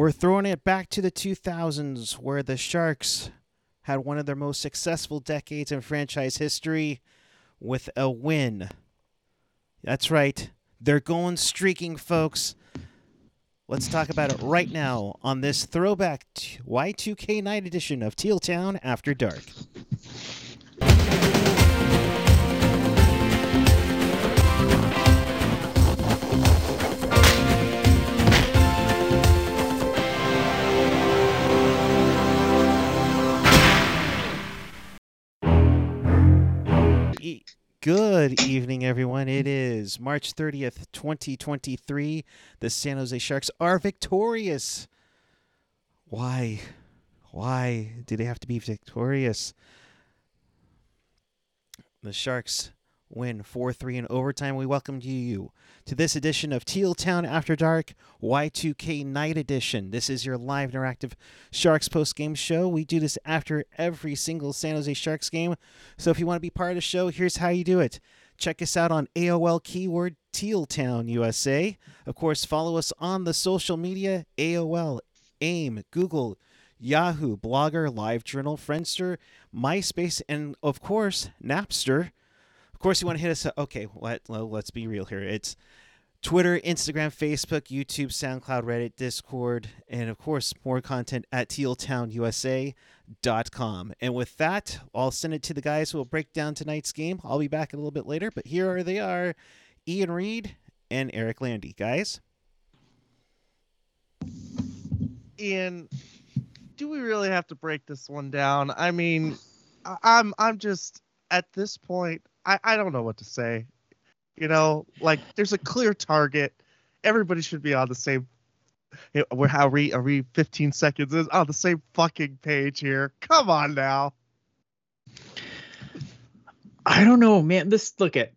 We're throwing it back to the 2000s where the Sharks had one of their most successful decades in franchise history with a win. That's right. They're going streaking, folks. Let's talk about it right now on this throwback Y2K night edition of Teal Town After Dark. Good evening, everyone. It is March 30th, 2023. The San Jose Sharks are victorious. Why? Why do they have to be victorious? The Sharks win 4 3 in overtime. We welcome you to this edition of Teal Town After Dark Y2K Night Edition. This is your live interactive Sharks post game show. We do this after every single San Jose Sharks game. So if you want to be part of the show, here's how you do it. Check us out on AOL keyword Teal Town USA. Of course, follow us on the social media AOL, AIM, Google, Yahoo, Blogger, LiveJournal, Friendster, MySpace, and of course, Napster. Of course, you want to hit us up. Okay, let, well, let's be real here. It's Twitter, Instagram, Facebook, YouTube, SoundCloud, Reddit, Discord, and of course, more content at tealtownusa.com. And with that, I'll send it to the guys who will break down tonight's game. I'll be back a little bit later, but here they are Ian Reid and Erik Landi. Guys? Ian, do we really have to break this one down? I mean, I'm I'm just at this point, I, I don't know what to say. You know, like there's a clear target. Everybody should be on the same. We're how we are we 15 seconds is on the same fucking page here. Come on now. I don't know, man. This look at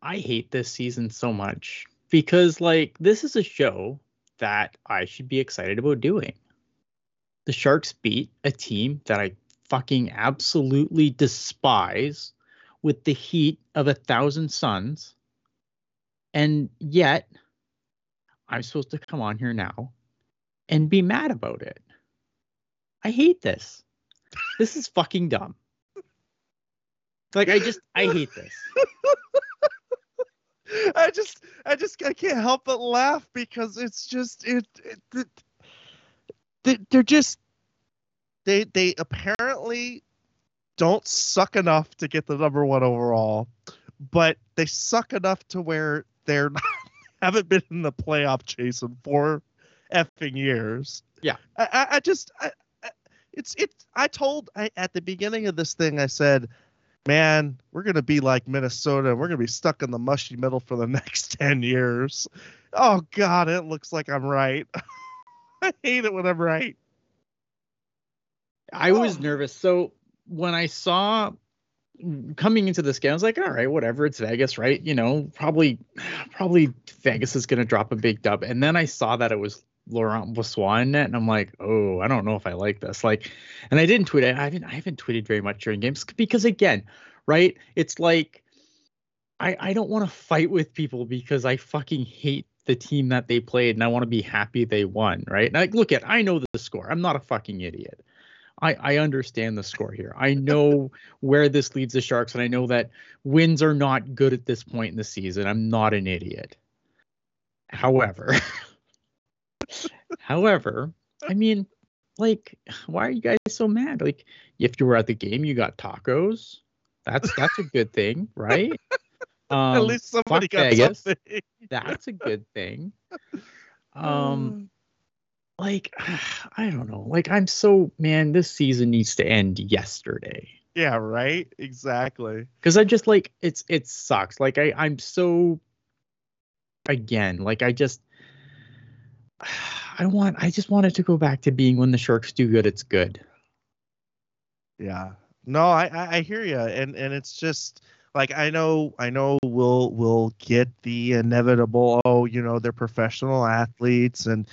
I hate this season so much because like this is a show that I should be excited about doing. The Sharks beat a team that I fucking absolutely despise with the heat of a thousand suns. And yet I'm supposed to come on here now and be mad about it. I hate this. This is fucking dumb. Like I just I hate this. I just I just I can't help but laugh because it's just it, it, it they, they're just they they apparently don't suck enough to get the number one overall, but they suck enough to where they're not, haven't been in the playoff chase in four effing years. Yeah. I, I, just I, it's it's I told I, at the beginning of this thing I said, man, we're gonna be like Minnesota and we're gonna be stuck in the mushy middle for the next ten years. Oh God, it looks like I'm right. I hate it when I'm right. I was Oh. nervous. So when I saw coming into this game, I was like, all right, whatever. It's Vegas, right? You know, probably, probably Vegas is gonna drop a big dub. And then I saw that it was Laurent Brossoit in net, and I'm like, oh, I don't know if I like this. Like, and I didn't tweet. I haven't, I haven't tweeted very much during games because again, right? It's like, I, I don't want to fight with people because I fucking hate the team that they played, and I want to be happy they won, right? And like, look at, I know the score. I'm not a fucking idiot. I, I understand the score here. I know where this leads the Sharks, and I know that wins are not good at this point in the season. I'm not an idiot. However, however, I mean, like, why are you guys so mad? Like, if you were at the game, you got tacos. That's that's a good thing, right? Um, At least somebody got Vegas. something. that's a good thing. Um, like I don't know. Like I'm so man, this season needs to end yesterday. yeah, right. Exactly. Cause I just like it's it sucks. Like I I'm so again, like I just I want I just want it to go back to being when the Sharks do good, it's good. Yeah. No, I I, I hear you, and and it's just like I know I know we'll we'll get the inevitable. Oh, you know they're professional athletes, and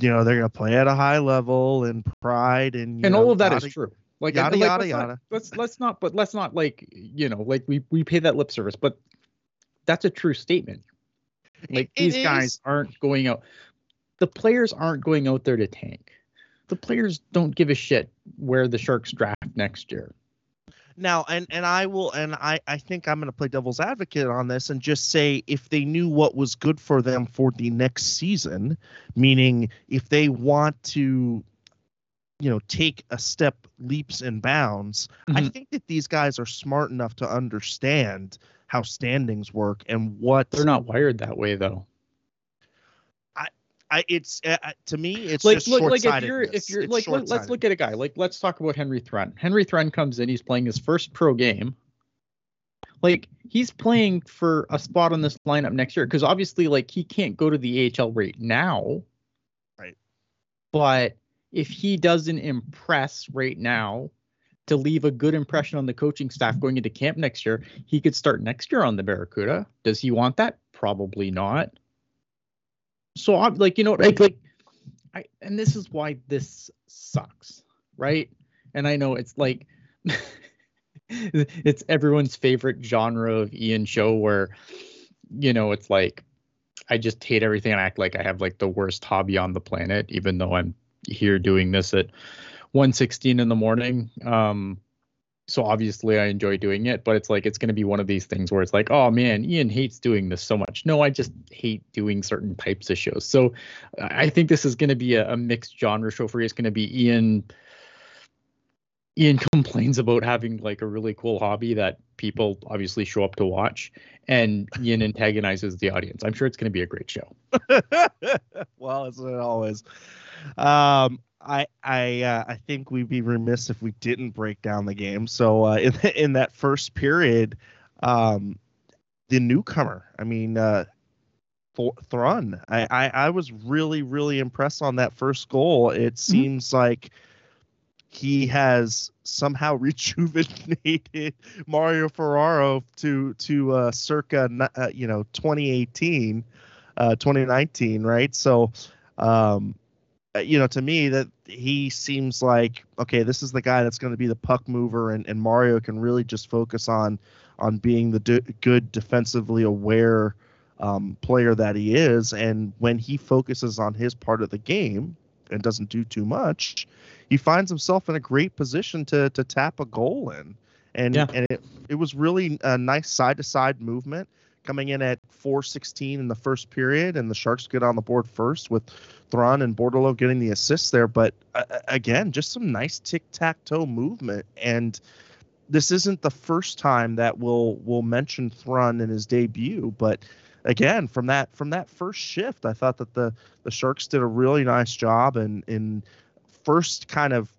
you know they're gonna play at a high level and pride and and know, all of that is yada- true. Like, yada, like, yada, let's not- yada. let's let's not but let's not like you know like we we pay that lip service, but that's a true statement. Like It- these it guys is- aren't going out. the players aren't going out there to tank. The players don't give a shit where the Sharks draft next year. Now, and and I will, and I I think I'm going to play devil's advocate on this and just say if they knew what was good for them for the next season, meaning if they want to, you know, take a step leaps and bounds, I Mhm. think that these guys are smart enough to understand how standings work and what They're not wired that way though. I it's uh, uh, to me it's like just look, like if you're if you're It's like let, let's look at a guy like let's talk about Henry Thrun. Henry Thrun comes in, he's playing his first pro game. Like he's playing for a spot on this lineup next year because obviously like he can't go to the AHL right now. Right. But if he doesn't impress right now to leave a good impression on the coaching staff going into camp next year, he could start next year on the Barracuda. Does he want that? Probably not. So I'm like, you know, like like I and this is why this sucks, right? And I know it's like it's everyone's favorite genre of Ian show where you know it's like I just hate everything and act like I have like the worst hobby on the planet, even though I'm here doing this at 1:16 in the morning. Um, so obviously I enjoy doing it, but it's like it's going to be one of these things where it's like, oh man, Ian hates doing this so much. No, I just hate doing certain types of shows. So I think this is going to be a, a mixed genre show for you. It's going to be Ian. Ian complains about having like a really cool hobby that people obviously show up to watch, and Ian antagonizes the audience. I'm sure it's going to be a great show. well, as it always. Um, I I uh, I think we'd be remiss if we didn't break down the game. So uh, in in that first period, um, the newcomer. I mean, uh, Th- Thrun. I, I I was really really impressed on that first goal. It seems like he has somehow rejuvenated Mario Ferraro to to uh, circa uh, you know 2018, uh, 2019, right? So, um, you know, to me that he seems like okay, this is the guy that's going to be the puck mover, and, and Mario can really just focus on on being the d- good defensively aware um, player that he is, and when he focuses on his part of the game and doesn't do too much, he finds himself in a great position to to tap a goal in. And Yeah. and it, it was really a nice side to side movement coming in at 416 in the first period and the Sharks get on the board first with Thrun and Bordeleau getting the assists there. But uh, again just some nice tic-tac-toe movement. And this isn't the first time that we'll we'll mention Thrun in his debut. But again from that from that first shift I thought that the the Sharks did a really nice job in in first kind of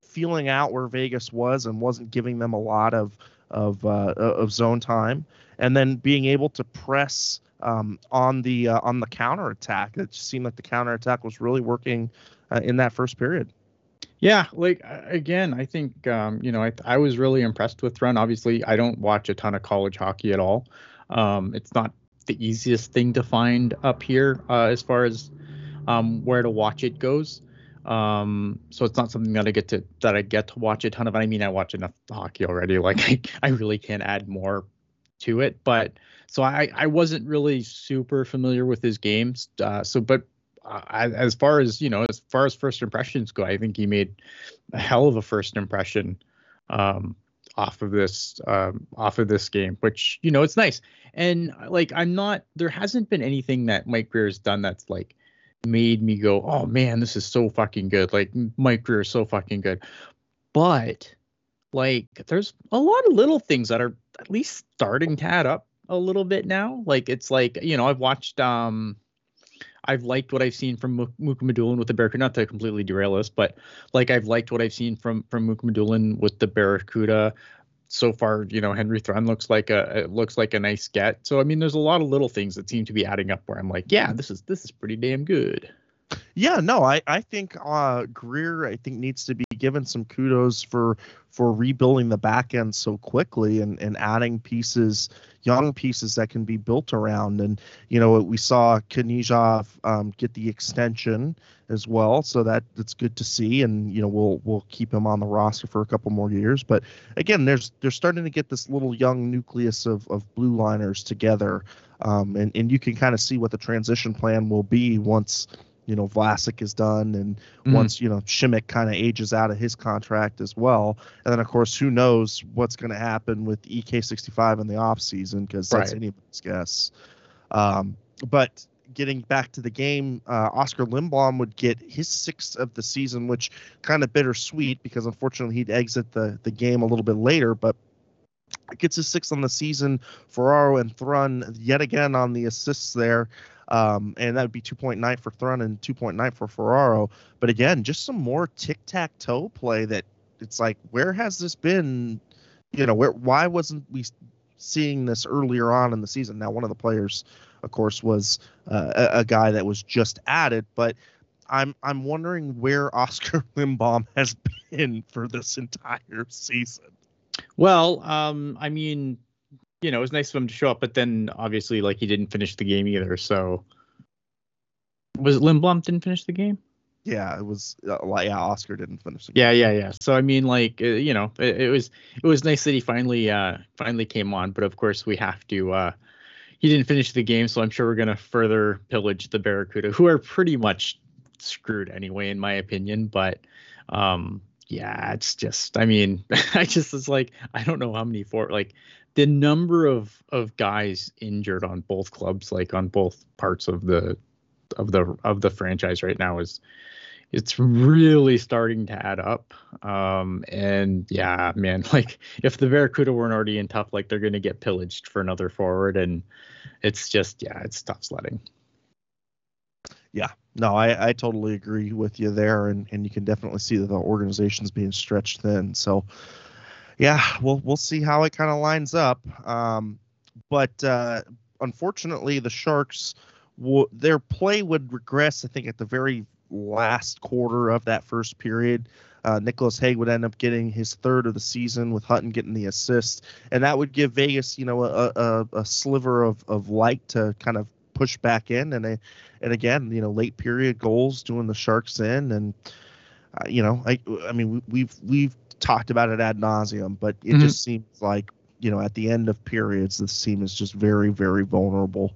feeling out where Vegas was and wasn't giving them a lot of of uh, of zone time, and then being able to press um, on the uh, on the counter attack. It seemed like the counter attack was really working uh, in that first period. Yeah, like again, I think um, you know I I was really impressed with Thrun. Obviously, I don't watch a ton of college hockey at all. Um, it's not the easiest thing to find up here uh, as far as um, where to watch it goes. Um, so it's not something that I get to that I get to watch a ton of. I mean, I watch enough hockey already. Like I, I really can't add more to it. But so I I wasn't really super familiar with his games. Uh, so but uh, as far as you know, as far as first impressions go, I think he made a hell of a first impression um, off of this um, off of this game, which you know it's nice. And like I'm not, there hasn't been anything that Mike Grier has done that's like made me go, oh man, this is so fucking good. Like Mike Grier is so fucking good. But like there's a lot of little things that are at least starting to add up a little bit now. Like it's like you know I've watched um I've liked what I've seen from Mook Mukhamadullin with the Barracuda. Not to completely derail us, but like I've liked what I've seen from from Mukhamadullin with the Barracuda. So far, you know, Henry Thrun looks like a looks like a nice get. So I mean, there's a lot of little things that seem to be adding up where I'm like, yeah, this is this is pretty damn good. Yeah, no, I I think uh, Grier I think needs to be given some kudos for for rebuilding the back end so quickly and and adding pieces, young pieces that can be built around. And you know we saw Knyzhov um, get the extension as well, so that that's good to see. And you know we'll we'll keep him on the roster for a couple more years. But again, there's they're starting to get this little young nucleus of of blue liners together, um, and and you can kind of see what the transition plan will be once you know Vlasic is done, and Mhm. once you know Simek kind of ages out of his contract as well, and then of course who knows what's going to happen with EK65 in the off season because that's Right. anybody's guess. Um, but getting back to the game, uh, Oskar Lindblom would get his sixth of the season, which kind of bittersweet because unfortunately he'd exit the the game a little bit later, but gets his sixth on the season. Ferraro and Thrun yet again on the assists there. Um, and that would be 2.9 for Thrun and 2.9 for Ferraro. But again, just some more tic tac toe play that it's like, where has this been? You know, where why wasn't we seeing this earlier on in the season? Now, one of the players, of course, was uh, a, a guy that was just added, but I'm I'm wondering where Oskar Lindblom has been for this entire season. Well, um, I mean, you know, it was nice of him to show up, but then obviously, like, he didn't finish the game either. So, was it Lindblom didn't finish the game? Yeah, it was uh, yeah, Oskar didn't finish the game. Yeah, yeah, yeah. So I mean, like, uh, you know, it, it was it was nice that he finally uh finally came on, but of course we have to. uh He didn't finish the game, so I'm sure we're gonna further pillage the Barracuda, who are pretty much screwed anyway, in my opinion. But um yeah, it's just, I mean, I just was like, I don't know how many for like the number of of guys injured on both clubs, like on both parts of the of the of the franchise right now is it's really starting to add up. Um, and yeah, man, like if the Barracuda weren't already in tough, like they're going to get pillaged for another forward. And it's just, yeah, it's tough sledding. Yeah, no, I, I totally agree with you there, and, and you can definitely see that the organization's being stretched thin. So, yeah, we'll we'll see how it kind of lines up. Um, but uh, unfortunately, the Sharks, w- their play would regress. I think at the very last quarter of that first period. Uh, Nicolas Hague would end up getting his third of the season with Hutton getting the assist, and that would give Vegas, you know, a, a, a sliver of, of light to kind of push back in, and a, and again, you know, late period goals doing the Sharks in, and uh, you know, I I mean, we, we've we've talked about it ad nauseum, but it Mhm. just seems like you know, at the end of periods, this team is just very very vulnerable,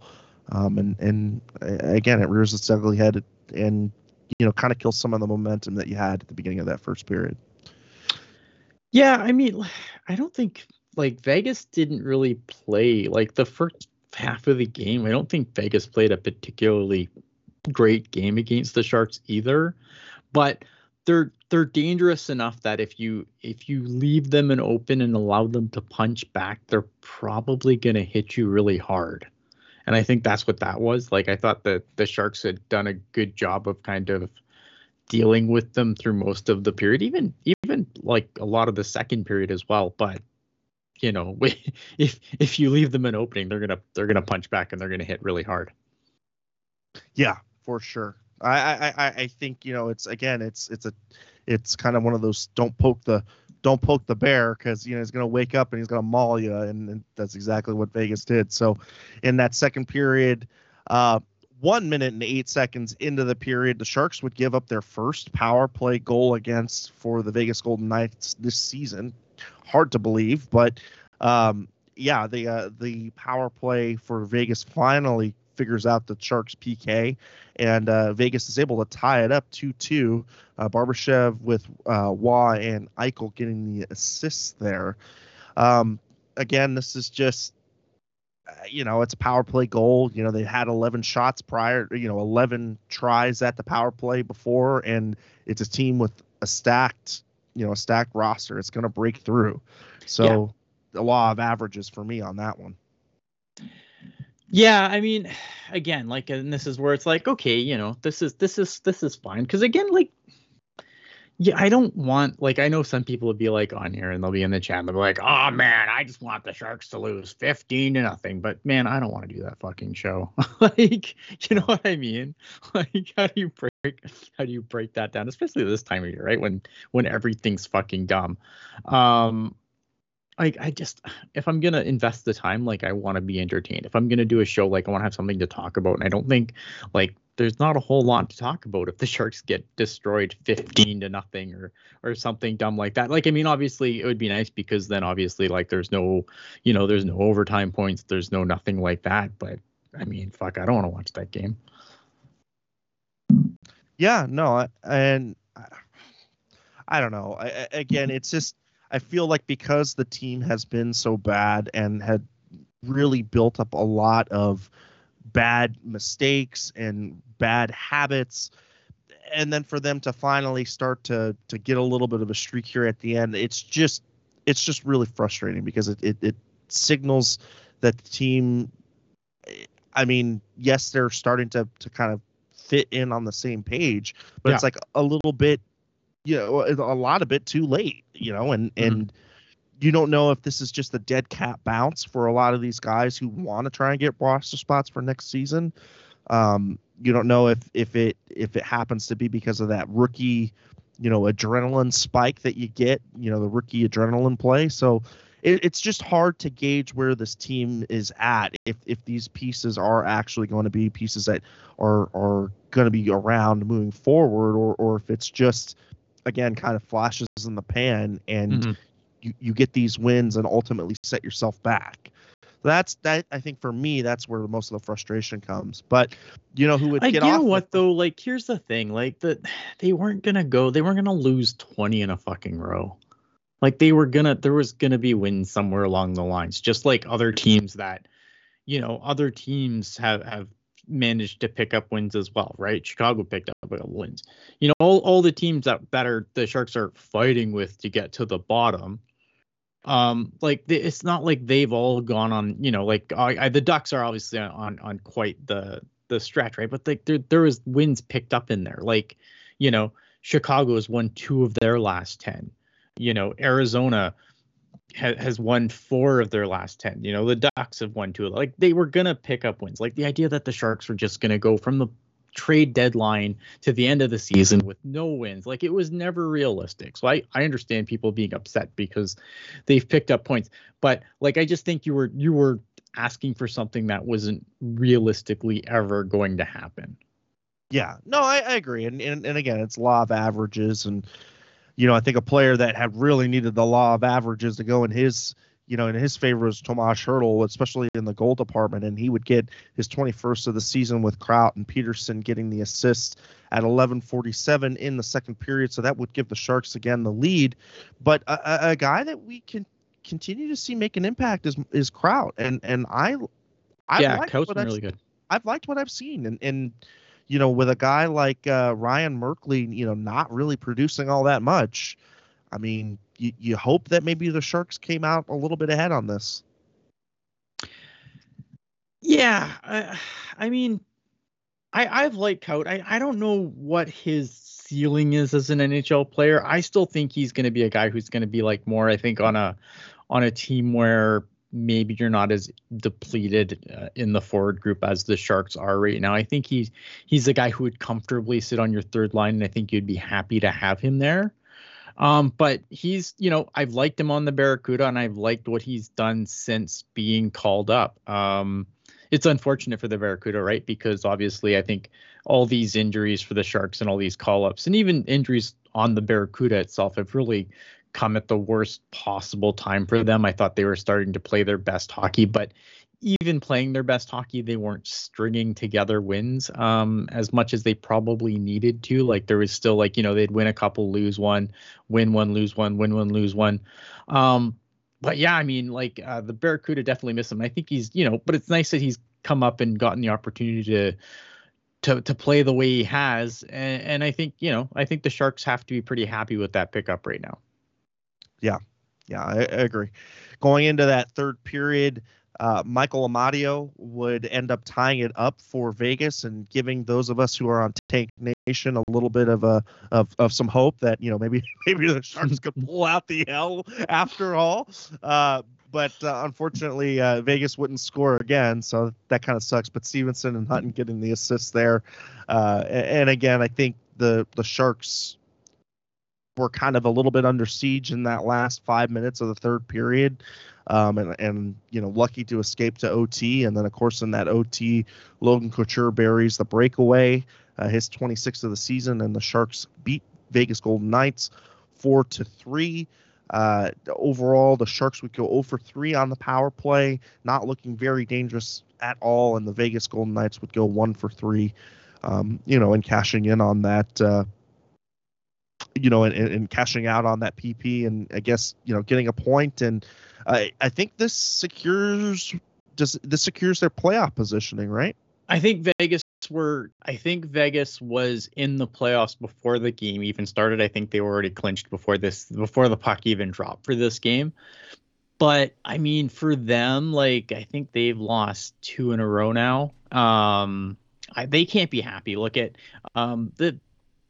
um, and and uh, again, it rears its ugly head and you know, kind of kills some of the momentum that you had at the beginning of that first period. Yeah, I mean, I don't think like Vegas didn't really play like the first half of the game. I don't think Vegas played a particularly great game against the Sharks either. But they're they're dangerous enough that if you if you leave them an open and allow them to punch back, they're probably going to hit you really hard. And I think that's what that was. Like I thought that the Sharks had done a good job of kind of dealing with them through most of the period, even even like a lot of the second period as well. But you know, if if you leave them an opening, they're gonna they're gonna punch back and they're gonna hit really hard. Yeah, for sure. I, I, I- think you know it's again it's it's a it's kind of one of those don't poke the don't poke the bear because you know he's gonna wake up and he's gonna maul you and, and that's exactly what Vegas did. So in that second period, uh, one minute and eight seconds into the period, the Sharks would give up their first power play goal against for the Vegas Golden Knights this season. Hard to believe, but um, yeah, the uh, the power play for Vegas finally figures out the Sharks PK, and uh, Vegas is able to tie it up 2 2. Uh, Barbashev with uh, Wah and Eichel getting the assists there. Um, again, this is just, uh, you know, it's a power play goal. You know, they had 11 shots prior, you know, 11 tries at the power play before, and it's a team with a stacked, you know, a stacked roster. It's going to break through. So, the law of averages for me on that one. Yeah, I mean, again, like, and this is where it's like, okay, you know, this is this is this is fine because again, like, yeah, I don't want like I know some people would be like on here and they'll be in the chat and they'll be like, oh man, I just want the Sharks to lose fifteen to nothing, but man, I don't want to do that fucking show. like, you know what I mean? Like, how do you break how do you break that down, especially this time of year, right? When when everything's fucking dumb. Um, like I just if I'm gonna invest the time, like I want to be entertained. If I'm gonna do a show, like I want to have something to talk about, and I don't think like there's not a whole lot to talk about if the Sharks get destroyed 15 to nothing or or something dumb like that. Like I mean, obviously it would be nice because then obviously like there's no, you know, there's no overtime points, there's no nothing like that. But I mean, fuck, I don't want to watch that game. Yeah, no, and I, I don't know. I- again, it's just I feel like because the team has been so bad and had really built up a lot of bad mistakes and bad habits and then for them to finally start to to get a little bit of a streak here at the end it's just it's just really frustrating because it it, it signals that the team i mean yes they're starting to to kind of fit in on the same page but Yeah. it's like a little bit you know a lot of bit too late you know and Mhm. and you don't know if this is just a dead cat bounce for a lot of these guys who want to try and get roster spots for next season um, you don't know if if it if it happens to be because of that rookie, you know, adrenaline spike that you get, you know, the rookie adrenaline play. So it, it's just hard to gauge where this team is at if if these pieces are actually going to be pieces that are are going to be around moving forward, or or if it's just again kind of flashes in the pan and Mhm. you, you get these wins and ultimately set yourself back. That's that I think for me that's where most of the frustration comes. But you know who would Like, get you off know what though? Like, here's the thing. Like, that they weren't gonna go. They weren't gonna lose twenty in a fucking row. Like, they were gonna. There was gonna be wins somewhere along the lines. Just like other teams that, you know, other teams have have managed to pick up wins as well, right? Chicago picked up wins. You know, all all the teams that that are the Sharks are fighting with to get to the bottom. Um, like it's not like they've all gone on. You know, like I, I, the Ducks are obviously on on, quite the the stretch, right? But like there there was wins picked up in there. Like, you know, Chicago has won two of their last ten. You know, Arizona ha- has won four of their last ten. You know, the Ducks have won two of like they were gonna pick up wins. Like the idea that the Sharks were just gonna go from the trade deadline to the end of the season with no wins, like it was never realistic. So I I understand people being upset because they've picked up points, but like I just think you were you were asking for something that wasn't realistically ever going to happen. Yeah, no, I, I agree, and, and and again, it's law of averages, and you know, I think a player that had really needed the law of averages to go in his, you know, in his favor was Tomas Hertl, especially in the goal department, and he would get his 21st of the season with Kaut and Peterson getting the assist at 11:47 in the second period, so that would give the Sharks again the lead, but a, a, guy that we can continue to see make an impact is is Kaut, and and I, I yeah, what been I've really good. I've liked what I've seen, and and you know, with a guy like uh, Ryan Merkley, you know, not really producing all that much. I mean, you, you hope that maybe the Sharks came out a little bit ahead on this. Yeah, I, I mean, I I've liked Kaut. I I don't know what his ceiling is as an NHL player. I still think he's going to be a guy who's going to be like more. I think on a on a team where maybe you're not as depleted uh, in the forward group as the Sharks are right now. I think he's he's a guy who would comfortably sit on your third line, and I think you'd be happy to have him there. Um, but he's, you know, I've liked him on the Barracuda, and I've liked what he's done since being called up. Um, it's unfortunate for the Barracuda, right? Because obviously, I think all these injuries for the Sharks and all these call ups, and even injuries on the Barracuda itself, have really come at the worst possible time for them. I thought they were starting to play their best hockey, but even playing their best hockey, they weren't stringing together wins um, as much as they probably needed to. Like there was still like you know they'd win a couple, lose one, win one, lose one, win one, lose one. Um, but yeah, I mean like uh, the Barracuda definitely miss him. I think he's you know, but it's nice that he's come up and gotten the opportunity to to to play the way he has, and, and I think you know I think the Sharks have to be pretty happy with that pickup right now. Yeah, I, I agree. Going into that third period, uh, Michael Amadio would end up tying it up for Vegas and giving those of us who are on Tank Nation a little bit of a of, of some hope that you know maybe maybe the Sharks could pull out the L after all. Uh, but uh, unfortunately, uh, Vegas wouldn't score again, so that kind of sucks. But Stephenson and Hutton getting the assists there, uh, and, and again, I think the the Sharks were kind of a little bit under siege in that last five minutes of the third period. Um, and, and, you know, lucky to escape to OT. And then, of course, in that OT, Logan Couture buries the breakaway, uh, his 26th of the season, and the Sharks beat Vegas Golden Knights four to three. Uh, overall, the Sharks would go 0 for 3 on the power play, not looking very dangerous at all, and the Vegas Golden Knights would go 1 for 3 um, you know, and cashing in on that, uh, you know, and, and cashing out on that PP, and I guess you know, getting a point, and I I think this secures does this secures their playoff positioning, right? I think Vegas were I think Vegas was in the playoffs before the game even started. I think they were already clinched before this before the puck even dropped for this game. But I mean for them like I think they've lost two in a row now. Um I, they can't be happy. Look at um the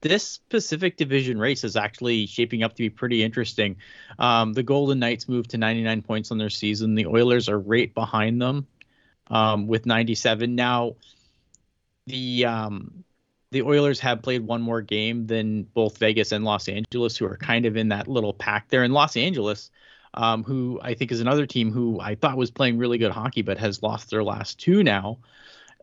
this Pacific Division race is actually shaping up to be pretty interesting. Um, the Golden Knights moved to 99 points on their season. The Oilers are right behind them um, with 97. Now, the um, the Oilers have played one more game than both Vegas and Los Angeles, who are kind of in that little pack there. In Los Angeles, um, who I think is another team who I thought was playing really good hockey, but has lost their last two now.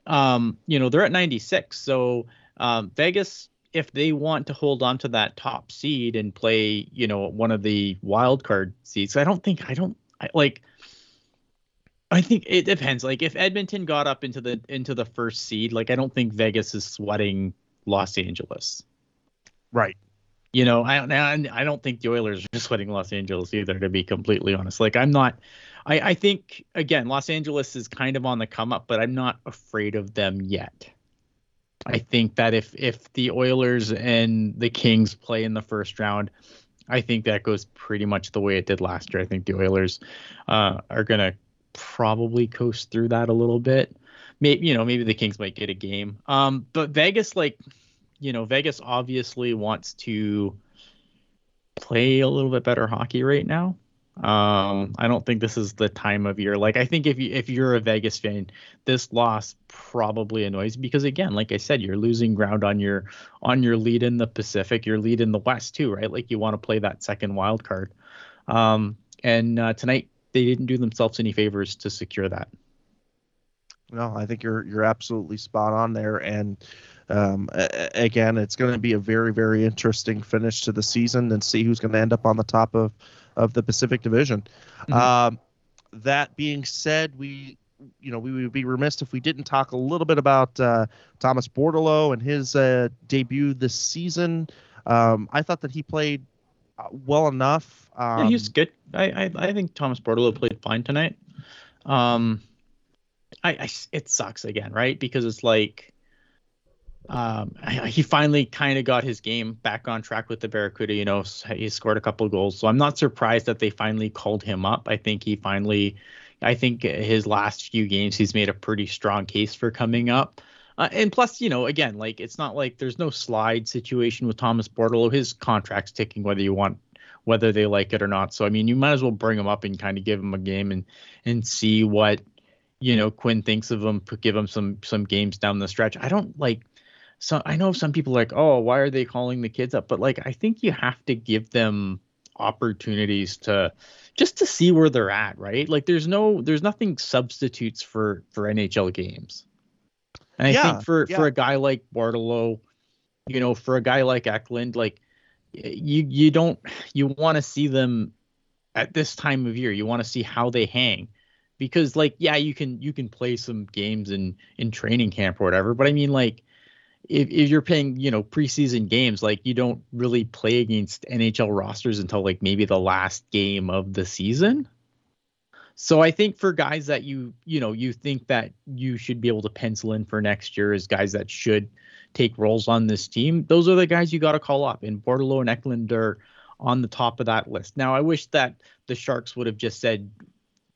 Um, you know, they're at 96. So um, Vegas, if they want to hold on to that top seed and play, you know, one of the wild card seeds, I don't think I don't I, like I think it depends. Like if Edmonton got up into the into the first seed, like I don't think Vegas is sweating Los Angeles. Right. You know, I don't I don't think the Oilers are sweating Los Angeles either. To be completely honest, like I'm not. I I think again, Los Angeles is kind of on the come up, but I'm not afraid of them yet. I think that if if the Oilers and the Kings play in the first round, I think that goes pretty much the way it did last year. I think the Oilers uh, are gonna probably coast through that a little bit. Maybe you know maybe the Kings might get a game. Um, but Vegas like you know Vegas obviously wants to play a little bit better hockey right now. Um, I don't think this is the time of year. Like I think if you if you're a Vegas fan, this loss probably annoys because again, like I said, you're losing ground on your on your lead in the Pacific, your lead in the West too, right? Like you want to play that second wild card. Um, and uh, tonight they didn't do themselves any favors to secure that. No, I think you're you're absolutely spot on there, and um, again, it's going to be a very very interesting finish to the season and see who's going to end up on the top of of the Pacific Division. Mm-hmm. Um, that being said, we you know we would be remiss if we didn't talk a little bit about uh, Thomas Bordeleau and his uh, debut this season. Um, I thought that he played uh, well enough. Um, yeah, he's good. I, I, I think Thomas Bordeleau played fine tonight. Um, I, I it sucks again, right? Because it's like, um, he finally kind of got his game back on track with the Barracuda. You know, he scored a couple goals, so I'm not surprised that they finally called him up. I think he finally, I think his last few games, he's made a pretty strong case for coming up. Uh, and plus, you know, again, like it's not like there's no slide situation with Thomas Bordeleau. His contract's ticking whether you want whether they like it or not. So I mean, you might as well bring him up and kind of give him a game and and see what you know Quinn thinks of him. Give him some some games down the stretch. I don't like. So I know some people like, oh, why are they calling the kids up? But like, I think you have to give them opportunities to just to see where they're at, right? Like, there's no, there's nothing substitutes for for NHL games. And I yeah, think for yeah. for a guy like Bordeleau, you know, for a guy like Eklund, like you you don't you want to see them at this time of year. You want to see how they hang. Because like yeah, you can you can play some games in in training camp or whatever, but I mean like if, if you're playing, you know, preseason games, like you don't really play against NHL rosters until like maybe the last game of the season. So I think for guys that you you know you think that you should be able to pencil in for next year as guys that should take roles on this team, those are the guys you got to call up. And Bordeleau and Eklund are on the top of that list. Now I wish that the Sharks would have just said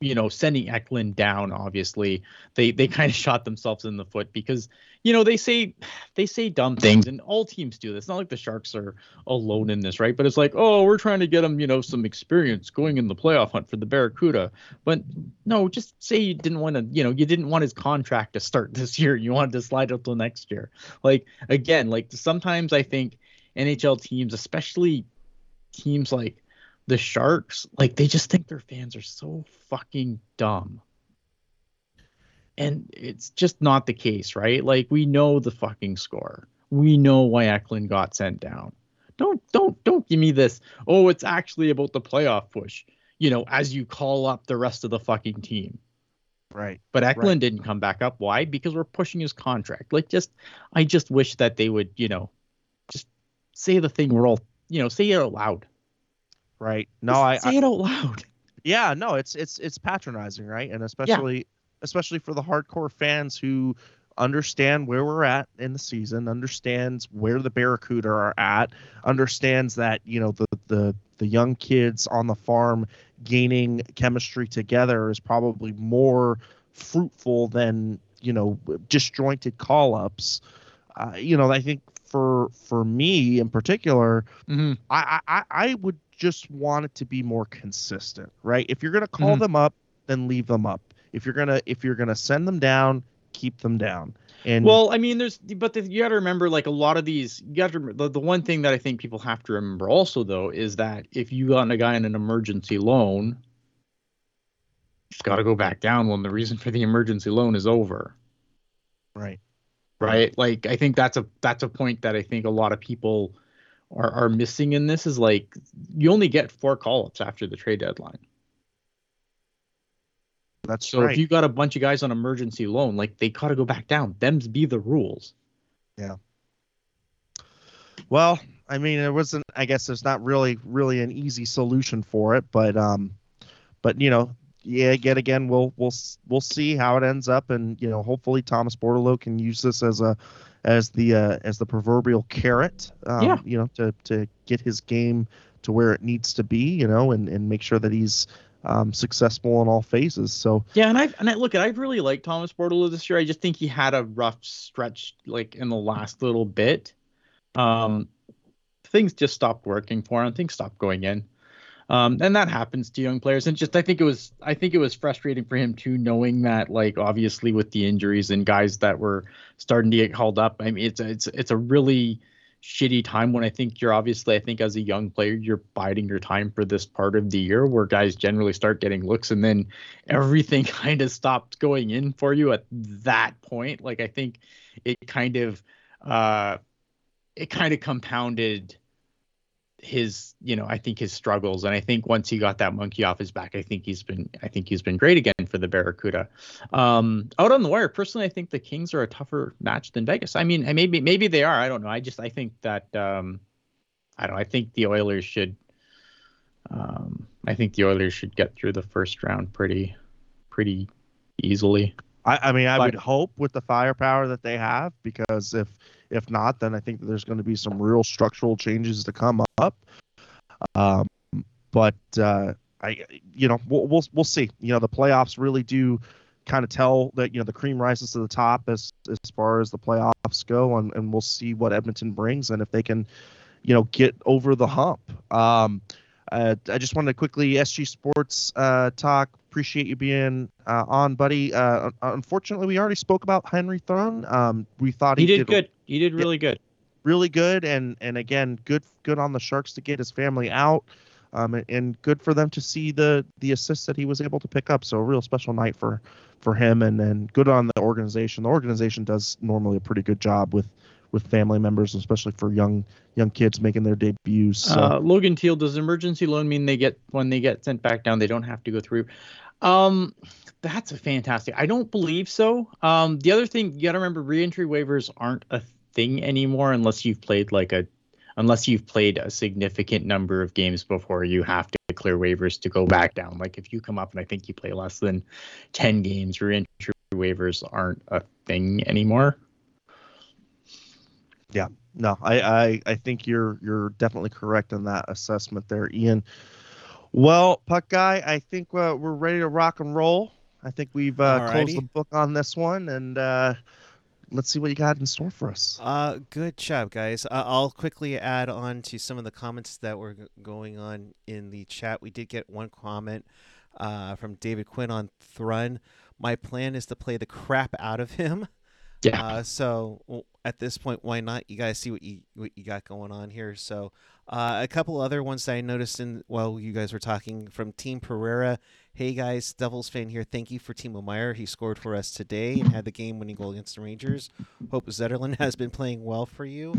you know, sending Eklund down, obviously, they they kind of shot themselves in the foot because you know they say they say dumb things, and all teams do this. It's not like the Sharks are alone in this, right? But it's like, oh, we're trying to get them, you know, some experience going in the playoff hunt for the Barracuda. But no, just say you didn't want to, you know, you didn't want his contract to start this year. You wanted to slide it till next year. Like again, like sometimes I think NHL teams, especially teams like the Sharks, like they just think their fans are so fucking dumb. And it's just not the case, right? Like we know the fucking score. We know why Eklund got sent down. Don't don't don't give me this. Oh, it's actually about the playoff push. You know, as you call up the rest of the fucking team. Right. But Eklund Right. didn't come back up. Why? Because we're pushing his contract. Like, just I just wish that they would, you know, just say the thing we're all, you know, say it out loud. Right. No, I, say it out loud. yeah, no, it's it's it's patronizing, right? And especially especially for the hardcore fans who understand where we're at in the season, understands where the Barracuda are at, understands that, you know, the the the young kids on the farm gaining chemistry together is probably more fruitful than, you know, disjointed call-ups. Uh, you know, I think for for me in particular, Mm-hmm. I, I I would just want it to be more consistent, right? If you're gonna call Mhm. them up, then leave them up. If you're gonna if you're gonna send them down, keep them down. And Well, I mean, there's, but the, you got to remember, like a lot of these, you got to the, the one thing that I think people have to remember also though is that if you got a guy in an emergency loan, he's got to go back down when the reason for the emergency loan is over. right, right like i think that's a that's a point that i think a lot of people are, are missing in this is like you only get four call-ups after the trade deadline that's so right. if you got a bunch of guys on emergency loan like they gotta go back down them's be the rules Yeah. well, I mean, it wasn't. I guess there's not really really an easy solution for it, but um, but you know, yeah, yet again, we'll we'll we'll see how it ends up, and you know, hopefully Thomas Bordeleau can use this as a as the uh, as the proverbial carrot, um, Yeah. you know, to to get his game to where it needs to be, you know, and and make sure that he's um, successful in all phases. So yeah and i and i look at i really like thomas Bordeleau this year i just think he had a rough stretch like in the last little bit um things just stopped working for him things stopped going in um, and that happens to young players. And just I think it was I think it was frustrating for him too, knowing that like obviously with the injuries and guys that were starting to get called up. I mean, it's it's it's a really shitty time when I think you're obviously I think as a young player you're biding your time for this part of the year where guys generally start getting looks and then everything kind of stops going in for you at that point. Like I think it kind of uh it kind of compounded his you know i think his struggles. And i think once he got that monkey off his back i think he's been i think he's been great again for the barracuda. Um out on the wire personally i think the kings are a tougher match than vegas. I mean maybe maybe they are. I don't know. I just i think that um i don't know. I think the oilers should um i think the oilers should get through the first round pretty pretty easily. I, I mean, I But- would hope with the firepower that they have, because if if not, then I think there's going to be some real structural changes to come up. Um, but uh, I, you know, we'll, we'll we'll see. You know, the playoffs really do kind of tell that you know the cream rises to the top as as far as the playoffs go, and, and we'll see what Edmonton brings and if they can, you know, get over the hump. Um, uh, I just wanted to quickly SG Sports uh, talk. Appreciate you being uh, on, buddy. Uh, unfortunately, we already spoke about Henry Thrun. Um, we thought he, he, did, good he did really good really good, and and again, good good on the Sharks to get his family out, um, and, and good for them to see the the assists that he was able to pick up. So a real special night for for him, and then good on the organization. The organization does normally a pretty good job with with family members, especially for young young kids making their debuts. So. Uh, Logan Teal, does emergency loan mean they get when they get sent back down, they don't have to go through? Um, that's a fantastic. I don't believe so. Um, the other thing you got to remember, reentry waivers aren't a thing anymore unless you've played like a, unless you've played a significant number of games before you have to clear waivers to go back down. Like if you come up and I think you play less than ten games, reentry waivers aren't a thing anymore. Yeah, no, I, I I think you're you're definitely correct in that assessment there, Ian. Well, puck guy, I think uh, we're ready to rock and roll. I think we've uh, closed the book on this one, and uh, let's see what you got in store for us. Uh, good job, guys. Uh, I'll quickly add on to some of the comments that were g- going on in the chat. We did get one comment uh, from David Quinn on Thrun. My plan is to play the crap out of him. Yeah. Uh, so w- at this point, why not? You guys see what you what you got going on here. So uh, a couple other ones that I noticed in while you guys were talking from Team Pereira. Hey guys, Devils fan here. Thank you for Timo Meier. He scored for us today and had the game-winning goal against the Rangers. Hope Zetterlund has been playing well for you.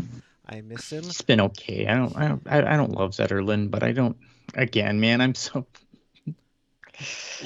I miss him. It's been okay. I don't, I don't, I I don't love Zetterlund, but I don't. Again, man, I'm so.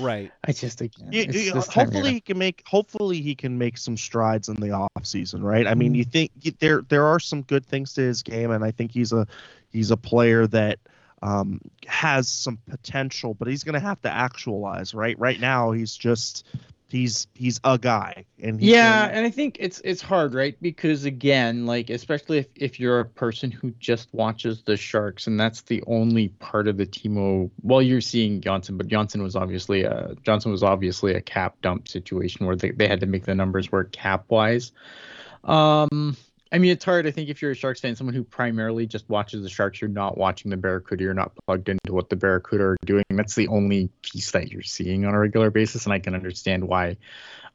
Right. I just again, You- you- this time of year. hopefully he can make hopefully he can make some strides in the off season, right? I Mm-hmm. mean, you think you- there there are some good things to his game, and I think he's a he's a player that um, has some potential, but he's going to have to actualize, right? Right now, he's just he's he's a guy, and yeah and i think it's it's hard right because again like especially if, if you're a person who just watches the sharks and that's the only part of the timo well you're seeing johnson but johnson was obviously a johnson was obviously a cap dump situation where they, they had to make the numbers work cap wise um i mean it's hard i think if you're a sharks fan someone who primarily just watches the sharks you're not watching the barracuda you're not plugged into what the barracuda are doing that's the only piece that you're seeing on a regular basis and i can understand why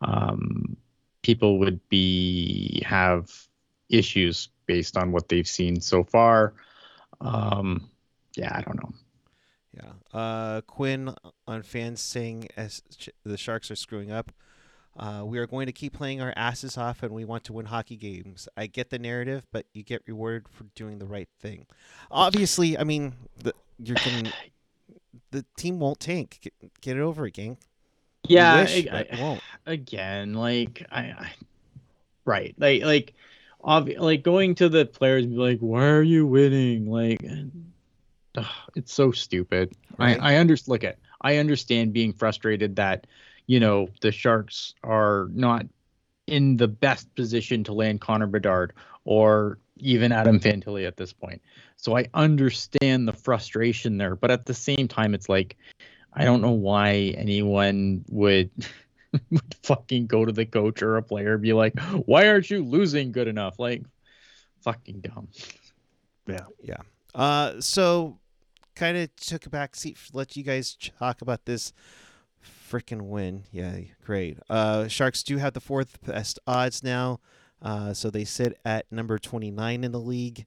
um, people would be have issues based on what they've seen so far. Um, yeah, I don't know. Yeah. Uh, Quinn on fans saying as the Sharks are screwing up. Uh, we are going to keep playing our asses off and we want to win hockey games. I get the narrative, but you get rewarded for doing the right thing. Obviously, I mean, the, you're getting the team won't tank. Get, get it over it, gang. Yeah, wish, I- I- it won't. again, like I, I right, like like obvi- like going to the players and be like, "Why are you winning?" Like, ugh, it's so stupid. Right. I I understand. Look at I understand being frustrated that you know the Sharks are not in the best position to land Connor Bedard or even Adam Fantilli at this point. So I understand the frustration there, but at the same time, it's like I don't know why anyone would would fucking go to the coach or a player and be like, "Why aren't you losing good enough?" Like, fucking dumb. Yeah, yeah. Uh, so kind of took a back seat. Let you guys talk about this freaking win. Yeah, great. Uh, Sharks do have the fourth best odds now. Uh, so they sit at number 29 in the league,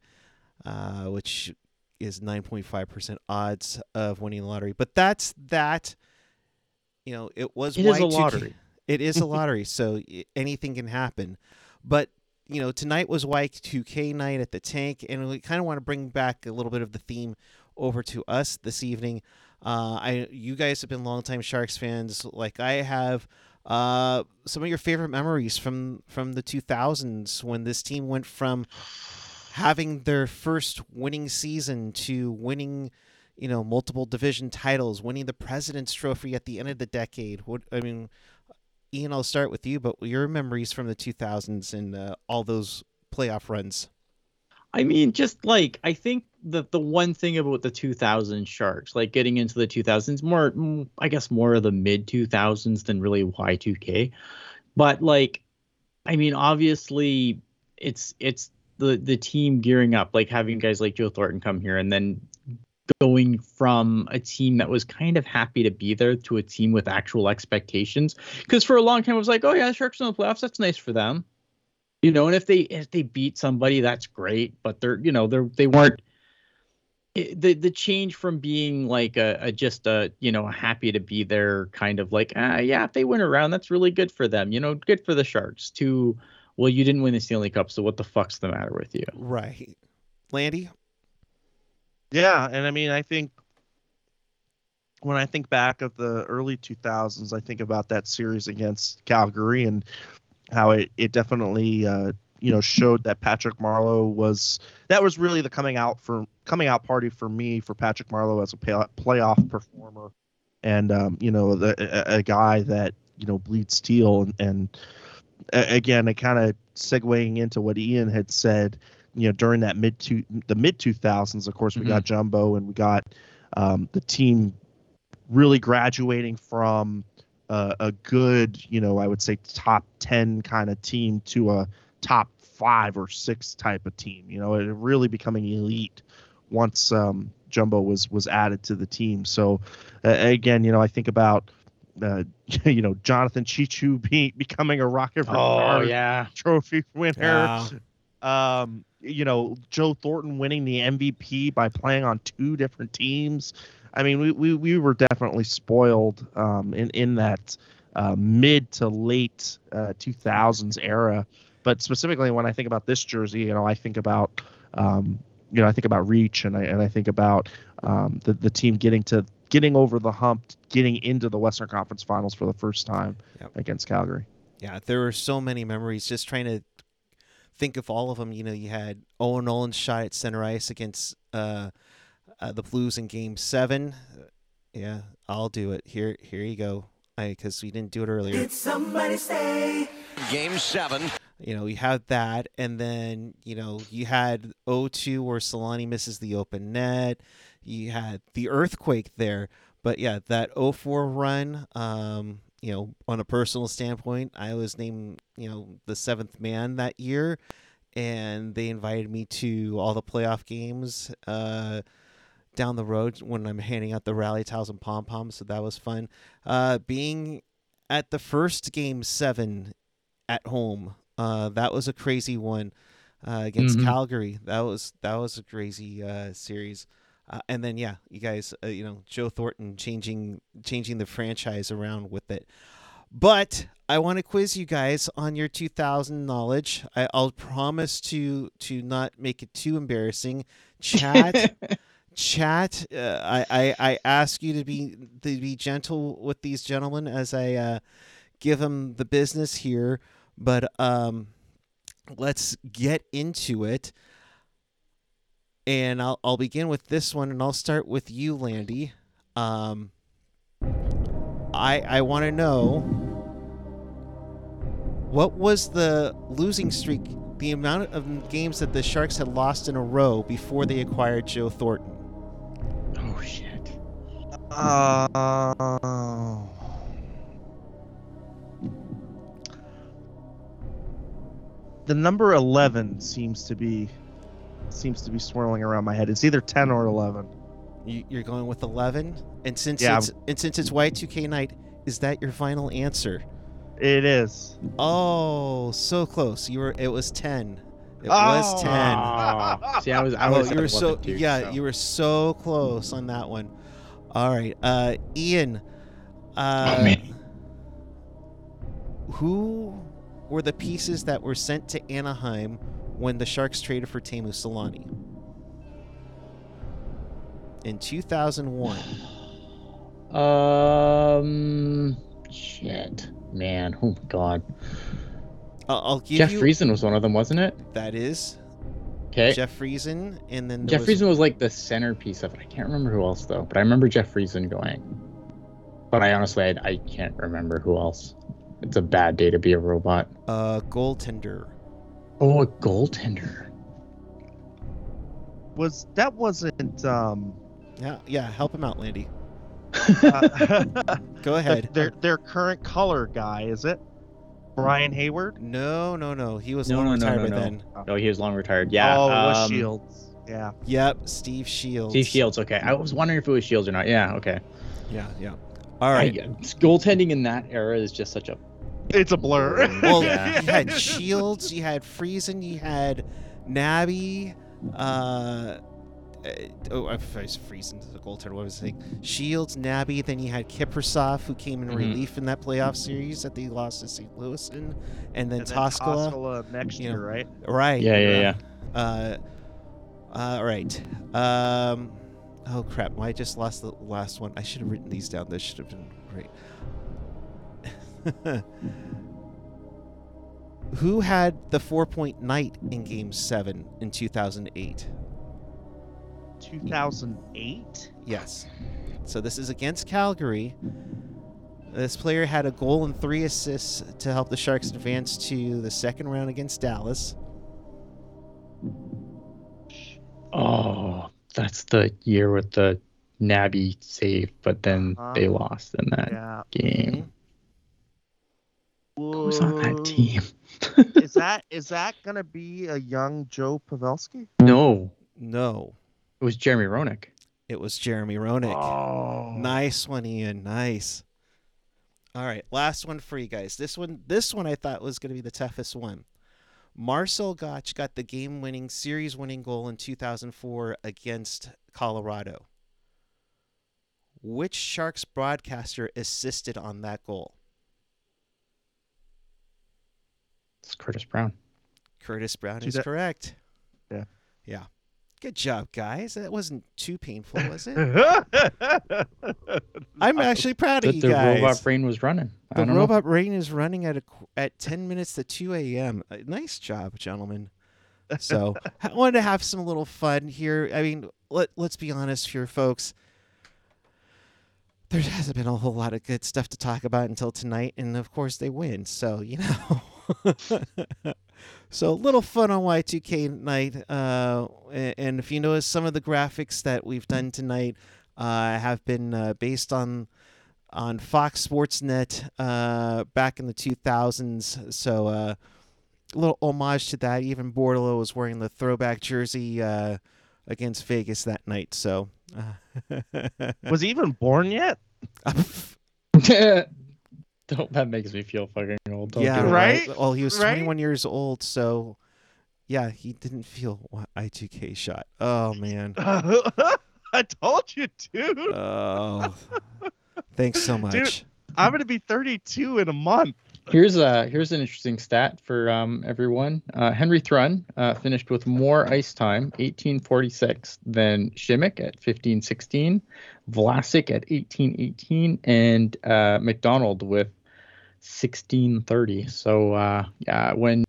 uh, which is 9.5% odds of winning the lottery. But that's that. You know, it was It is a Y2K lottery. It is a lottery, so anything can happen. But you know, tonight was Y2K night at the tank, and we kind of want to bring back a little bit of the theme over to us this evening. Uh, I, you guys have been longtime Sharks fans, like I have. Uh, some of your favorite memories from from the 2000s when this team went from having their first winning season to winning, you know, multiple division titles, winning the President's Trophy at the end of the decade. What I mean, Ian, I'll start with you, but your memories from the 2000s and uh, all those playoff runs. I mean, just like I think that the one thing about the 2000 Sharks, like getting into the 2000s, more I guess more of the mid 2000s than really Y2K, but like, I mean, obviously it's it's the the team gearing up, like having guys like Joe Thornton come here, and then going from a team that was kind of happy to be there to a team with actual expectations. Because for a long time it was like, oh yeah, the Sharks in the playoffs, that's nice for them you know and if they if they beat somebody that's great but they're you know they're they weren't the the change from being like a, a just a you know happy to be there kind of like ah yeah if they win around that's really good for them you know good for the sharks to well you didn't win the stanley cup so what the fuck's the matter with you Right. Landi? Yeah, and I mean, I think when I think back of the early 2000s, I think about that series against Calgary and how it it definitely uh, you know showed that Patrick Marleau was that was really the coming out for coming out party for me for Patrick Marleau as a play, playoff performer. And um, you know the, a, a guy that you know bleeds steel and, and again it kind of segueing into what Ian had said you know during that mid two the mid 2000s of course we got jumbo and we got um, the team really graduating from uh, a good you know i would say top 10 kind of team to a top five or six type of team you know it really becoming elite once um, jumbo was was added to the team so uh, again you know i think about uh, you know Jonathan Cheechoo be, becoming a rocket oh yeah trophy winner Yeah. um, you know, Joe Thornton winning the MVP by playing on two different teams. I mean, we, we, we were definitely spoiled um, in, in that uh, mid to late uh, 2000s era. But specifically, when I think about this jersey, you know, I think about, um, you know, I think about reach and I, and I think about um, the, the team getting to getting over the hump, getting into the Western Conference Finals for the first time Yep. against Calgary. Yeah, there were so many memories. Just trying to think of all of them. You know, you had Owen Nolan's shot at center ice against uh, uh, the Blues in Game Seven. Uh, Yeah, I'll do it. Here, here you go. I Because we didn't do it earlier. Game seven. You know, you had that, and then you know you had 0-2 where Selanne misses the open net. You had the earthquake there, but yeah, that 0-4 run. Um, you know, on a personal standpoint, I was named you know the seventh man that year, and they invited me to all the playoff games. Uh, down the road when I'm handing out the rally towels and pom poms, so that was fun. Uh, being at the first game seven at home. Uh, that was a crazy one uh, against Mhm. Calgary. That was that was a crazy uh, series. Uh, and then yeah, you guys, uh, you know, Joe Thornton changing changing the franchise around with it. But I want to quiz you guys on your 2000 knowledge. I, I'll promise to to not make it too embarrassing. Chat, chat. Uh, I, I I ask you to be to be gentle with these gentlemen as I uh, give them the business here. But um, let's get into it. And I'll I'll begin with this one, and I'll start with you, Landi. Um, I I want to know what was the losing streak, the amount of games that the Sharks had lost in a row before they acquired Joe Thornton. Oh shit. Uh, the number 11 seems to be seems to be swirling around my head. It's either 10 or 11. You, you're going with 11, and since Yeah. it's and since it's Y2K night, is that your final answer? It is. Oh, so close. You were. It was 10. It Oh. was 10. Oh, see, I was. I oh, was. you were so too, yeah, so. you were so close on that one. All right, uh, Ian. Uh, Oh, man. Who were the pieces that were sent to Anaheim when the Sharks traded for Teemu Selanne? In 2001. Um, shit, man. Oh my god. I'll, I'll give Jeff you Friesen was one of them, wasn't it? that is Okay. Jeff Friesen, and then Jeff was, Friesen was like the centerpiece of it. I can't remember who else though, but I remember Jeff Friesen going. But I honestly, I, I can't remember who else. It's a bad day to be a robot. uh, goaltender. Oh, a goaltender. Was that wasn't um Yeah, yeah. Help him out, Landi. uh, Go ahead. their their current color guy, is it? Brian Hayward? No, no, no. He was No, long no, no, retired no, by no. then. No, he was long retired. Yeah. Oh, it was um, Shields. Yeah. Yep, Steve Shields. Steve Shields. Okay, I was wondering if it was Shields or not. Yeah. Okay. Yeah, yeah. All right. I- goaltending in that era is just such a. It's a blur. Well, Yeah. you had Shields, you had Friesen, you had Nabby. Uh, uh, oh, I was freezing to the goaltender. What was I saying? Shields, Nabby. Then you had Kiprusoff, who came in Mhm. relief in that playoff series that they lost to St. Louis in, and then and then Toskala. Toskala next you know. year, right? Right. Yeah, yeah, right. Uh, all right. Um, oh crap! I just lost the last one. I should have written these down. This should have been great. Who had the four-point night in Game Seven in two thousand eight? 2008. Yes. So this is against Calgary. This player had a goal and three assists to help the Sharks advance to the second round against Dallas. Oh, that's the year with the Nabby save, but then Uh-huh. they lost in that Yeah. game. Who was on that team? is that is that gonna be a young Joe Pavelski? No, No, it was Jeremy Roenick. it was Jeremy Roenick. Oh, Nice one, Ian. Nice. All right, last one for you guys. This one, this one I thought was going to be the toughest one. Marcel Goc got the game-winning, series-winning goal in 2004 against Colorado. Which Sharks broadcaster assisted on that goal? It's Curtis Brown. Curtis Brown is that- correct. Yeah. Yeah. Good job, guys. That wasn't too painful, was it? I'm actually proud The, of you the guys. robot brain was running. I the don't know. robot brain is running at a at 10 minutes to 2 a.m. Uh, Nice job, gentlemen. So I wanted to have some little fun here. I mean, let let's be honest here, folks. There hasn't been a whole lot of good stuff to talk about until tonight, and of course they win. So you know. So a little fun on Y2K night, uh, and if you notice, some of the graphics that we've done tonight uh, have been uh, based on on Fox Sports Net uh, back in the 2000s. So uh, a little homage to that. Even Bordeleau was wearing the throwback jersey uh, against Vegas that night. So. Uh, Was he even born yet? Don't, that makes me feel fucking old. Don't yeah, do right? right. Well, he was Right? 21 years old, so yeah, he didn't feel what Y2K shot. Oh man. I told you, dude. Oh. Thanks so much. I'm gonna be 32 in a month. Here's a here's an interesting stat for um, everyone. Uh, Henry Thrun uh, finished with more ice time, 1846, than Simek at 1516, Vlasic at 1818, and uh, MacDonald with 1630. So uh, yeah, when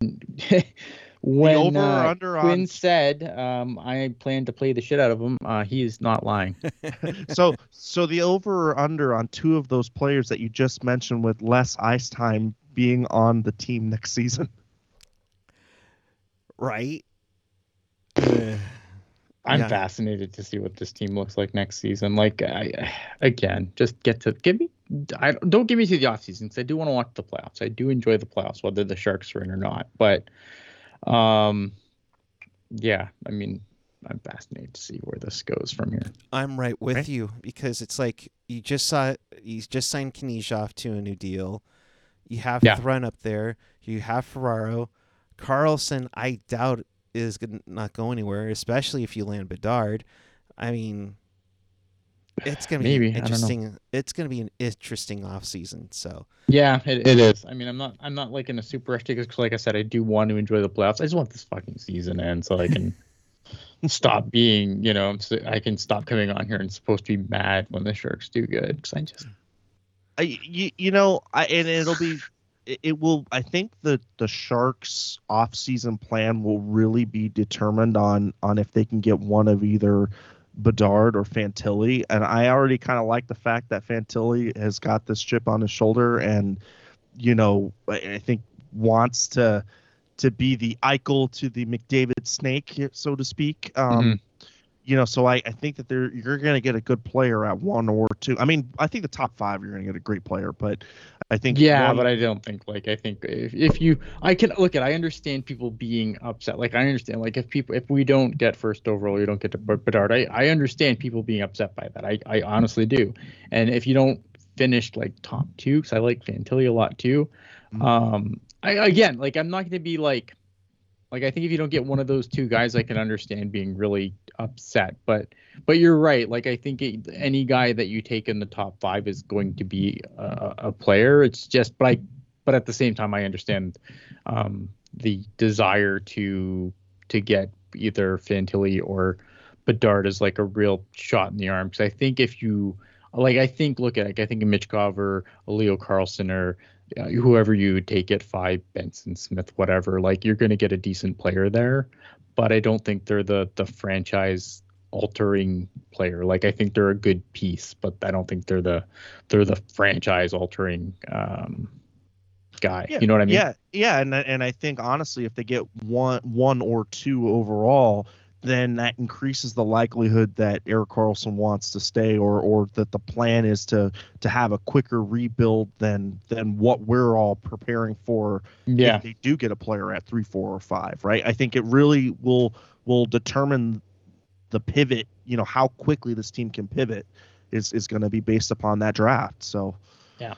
when over or uh, under Quinn on- said um, I plan to play the shit out of him, uh, he is not lying. so so the over or under on two of those players that you just mentioned with less ice time being on the team next season. Right? Uh, I'm Yeah. fascinated to see what this team looks like next season. Like, I again, just get to give me. I don't give me to the off season because I do want to watch the playoffs. I do enjoy the playoffs, whether the Sharks are in or not. But, um, yeah, I mean, I'm fascinated to see where this goes from here. I'm right with Right. you because it's like you just saw he's just signed Knyzhov to a new deal. You have Yeah. Thrun up there. You have Ferraro. Karlsson, I doubt is gonna not go anywhere, especially if you land Bedard. I mean, it's gonna be I interesting. It's gonna be an interesting off season. So Yeah, it, it is. I mean, I'm not I'm not like in a super rush because, like I said, I do want to enjoy the playoffs. I just want this fucking season to end so I can stop being, you know, so I can stop coming on here and supposed to be mad when the Sharks do good because I just I, you, you know, I, and it'll be, it, it will. I think the the Sharks off season plan will really be determined on on if they can get one of either Bedard or Fantilli. And I already kind of like the fact that Fantilli has got this chip on his shoulder, and you know, I, think wants to to be the Eichel to the McDavid snake, so to speak. Um, you know, so I, I think that they're you're going to get a good player at one or two. I mean, I think the top five you're going to get a great player, but I think Yeah, one- but I don't think like I think if, if you I can look at I understand people being upset. Like I understand like if people if we don't get first overall, you don't get to Bed- Bedard. I, I understand people being upset by that. I, I honestly do. And if you don't finish like top two, because I like Fantilli a lot too. Mhm. Um, I again like I'm not going to be like like I think if you don't get one of those two guys, I can understand being really upset. But but you're right. Like I think it, any guy that you take in the top five is going to be a, a player. It's just, but I, but at the same time, I understand um, the desire to to get either Fantilli or Bedard as like a real shot in the arm. Because I think if you like, I think look at it. I think Michkov or Leo Carlsson or uh, whoever you take at five, Benson Smith, whatever. Like you're going to get a decent player there, but I don't think they're the the franchise altering player. Like I think they're a good piece, but I don't think they're the they're the franchise altering um, guy. Yeah, you know what I mean? Yeah, yeah, and and I think honestly, if they get one one or two overall, then that increases the likelihood that Erik Karlsson wants to stay, or or that the plan is to to have a quicker rebuild than than what we're all preparing for Yeah. if they do get a player at three, four, or five, right? I think it really will will determine the pivot. You know how quickly this team can pivot is is going to be based upon that draft. So Yeah.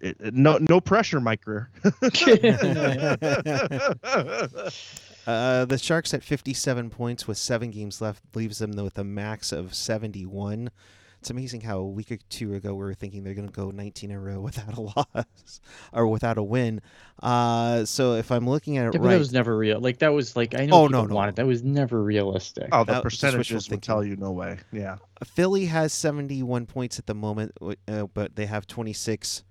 It, it- no no pressure, Mike Grier. Uh, the Sharks at 57 points with seven games left leaves them with a max of 71. It's amazing how a week or two ago we were thinking they're going to go 19 in a row without a loss or without a win. Uh, so if I'm looking at it Yeah, right, that was never real. Like that was like I know Oh, people no, no. wanted that was never realistic. Oh, the That was just wishful percentages would tell you no way. Yeah. Philly has 71 points at the moment, uh, but they have 26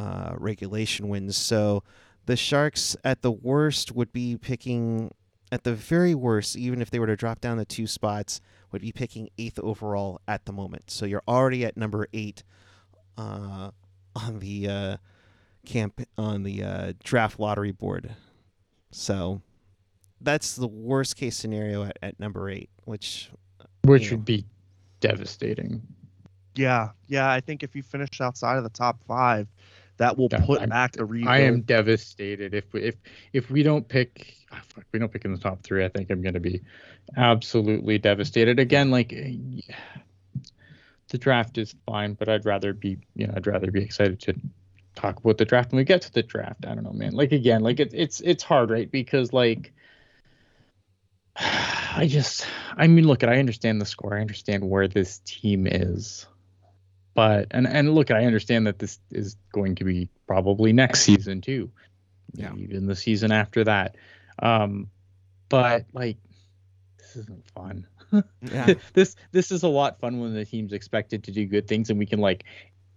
uh, regulation wins. So the Sharks, at the worst, would be picking, at the very worst, even if they were to drop down the two spots, would be picking eighth overall at the moment. So you're already at number eight uh, on the uh, camp on the uh, draft lottery board. So that's the worst case scenario at, at number eight, which which you know. would be devastating. Yeah. Yeah. I think if you finish outside of the top five, that will Yeah, put I'm- back the rebuild. I am devastated if we, if if we don't pick ah, fuck, we don't pick in the top three. I think I'm going to be absolutely devastated again. Like yeah, the draft is fine, but I'd rather be you know I'd rather be excited to talk about the draft when we get to the draft. I don't know, man. Like again, like it's it's it's hard, right? Because like I just I mean, look, I understand the score. I understand where this team is but and and look i understand that this is going to be probably next season too. Yeah. even the season after that. Um but like this isn't fun. Yeah, this this is a lot fun when the team's expected to do good things and we can like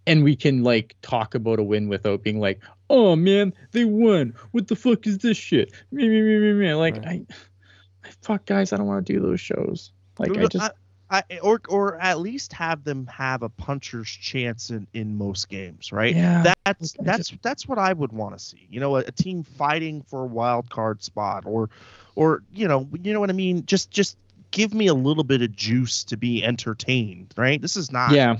and we can like talk about a win without being like oh man they won. What the fuck is this shit? Me, me, me, me, me. like Right. I, fuck guys i don't want to do those shows. Like i Dude, just I, or or at least have them have a puncher's chance in in most games, right? yeah That's that's that's what I would want to see. You know, a, a team fighting for a wild card spot, or or you know, you know what I mean. Just just give me a little bit of juice to be entertained, right? This is not. yeah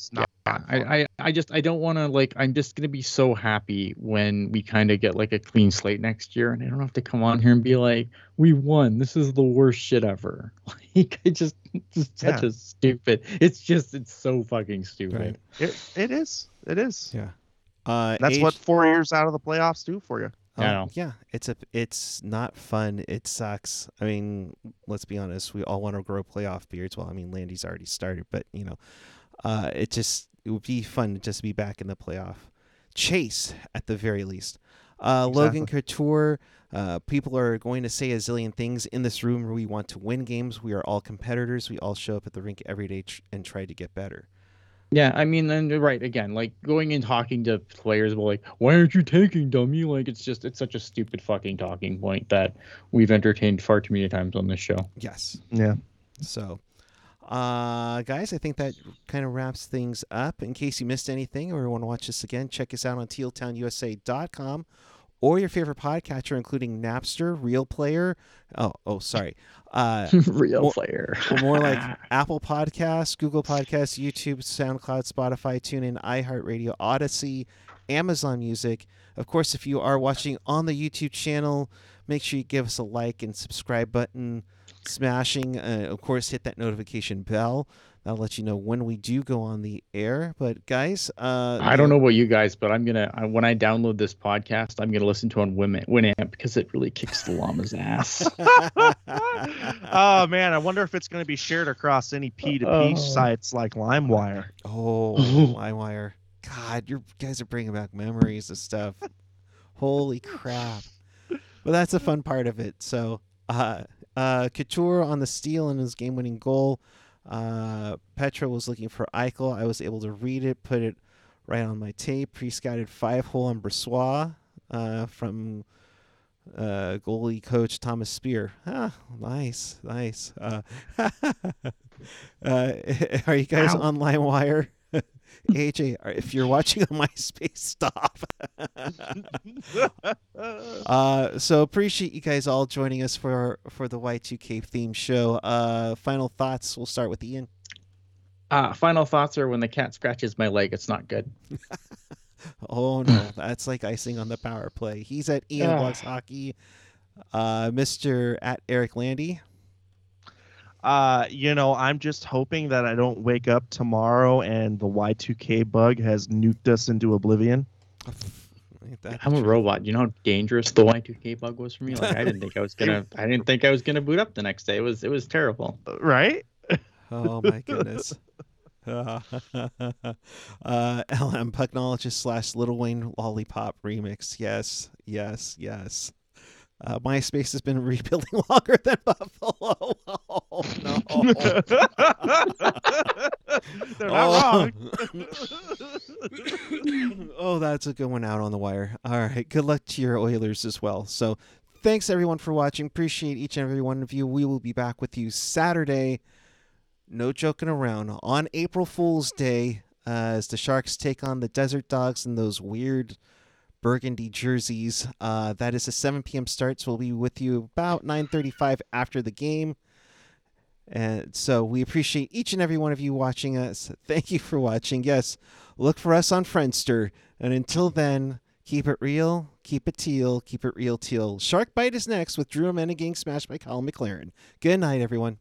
is not. I. I, I just I don't want to like I'm just gonna be so happy when we kind of get like a clean slate next year and I don't have to come on here and be like we won this is the worst shit ever like I just it's such Yeah. a stupid it's just it's so fucking stupid Right. It, it is. It is. Yeah. Uh, That's age- what four years out of the playoffs do for you. I um, know. yeah, it's a it's not fun. It sucks. I mean, let's be honest. We all want to grow playoff beards. Well, I mean, Landi's already started, but you know, uh, it just it would be fun to just be back in the playoff chase at the very least. Uh, Logan Couture. Uh, people are going to say a zillion things in this room. We want to win games. We are all competitors. We all show up at the rink every day tr- and try to get better. yeah I mean and you're right again like going and talking to players about like why aren't you taking dummy like it's just it's such a stupid fucking talking point that we've entertained far too many times on this show Yes. Yeah. So, uh, guys, I think that kind of wraps things up. In case you missed anything or want to watch this again, check us out on tealtownusa.com or your favorite podcatcher, including Napster, Real Player. Oh, oh, sorry. Uh, real More- player more like Apple Podcasts, Google Podcasts, YouTube, SoundCloud, Spotify, TuneIn, iHeartRadio, Odyssey, Amazon Music. Of course, if you are watching on the YouTube channel, make sure you give us a like and subscribe button, smashing. Uh, of course, hit that notification bell. That'll let you know when we do go on the air. But guys, uh, I don't know about you guys, but I'm gonna I, when I download this podcast, I'm gonna listen to it on Win- Winamp because it really kicks the llama's ass. oh man, I wonder if it's going to be shared across any P2P Oh. sites like LimeWire. Oh, LimeWire. God, you guys are bringing back memories of stuff. Holy crap. But that's the fun part of it. So, uh, uh, Couture on the steal and his game winning goal. Uh, Petra was looking for Eichel. I was able to read it, put it right on my tape. Pre scouted five hole on Brossoit uh, from uh, goalie coach Thomas Speer. Ah, nice, nice. Uh, uh, are you guys Ow. on LimeWire? AJ, if you're watching on MySpace, stop. uh, so appreciate you guys all joining us for for the Y2K theme show. Uh, final thoughts. We'll start with Ian. uh, final thoughts are when the cat scratches my leg, it's not good. Oh no, that's like icing on the power play. He's at Ian. Blocks Hockey. Uh, Mister at Erik Landi. Uh, you know, I'm just hoping that I don't wake up tomorrow and the Y2K bug has nuked us into oblivion. That I'm a the robot. You know how dangerous the Y2K bug was for me? Like I didn't think I was gonna I didn't think I was gonna boot up the next day. It was it was terrible. Uh, Right? Oh my goodness. uh, LM Pucknologist slash Little Wayne Lollipop remix. Yes, yes, yes. Uh, MySpace has been rebuilding longer than Buffalo. Oh no! They're not wrong. oh, that's a good one out on the wire. All right. Good luck to your Oilers as well. So, thanks everyone for watching. Appreciate each and every one of you. We will be back with you Saturday. No joking around. On April Fool's Day, uh, as the Sharks take on the Desert Dogs in those weird burgundy jerseys. Uh, that is a 7 p.m. start, so we'll be with you about 9:35 after the game. And so we appreciate each and every one of you watching us. Thank you for watching. Yes, look for us on Friendster. And until then, keep it real, keep it teal, keep it real teal. Shark Bite is next with Drew getting smashed by Colin McLaren. Good night, everyone.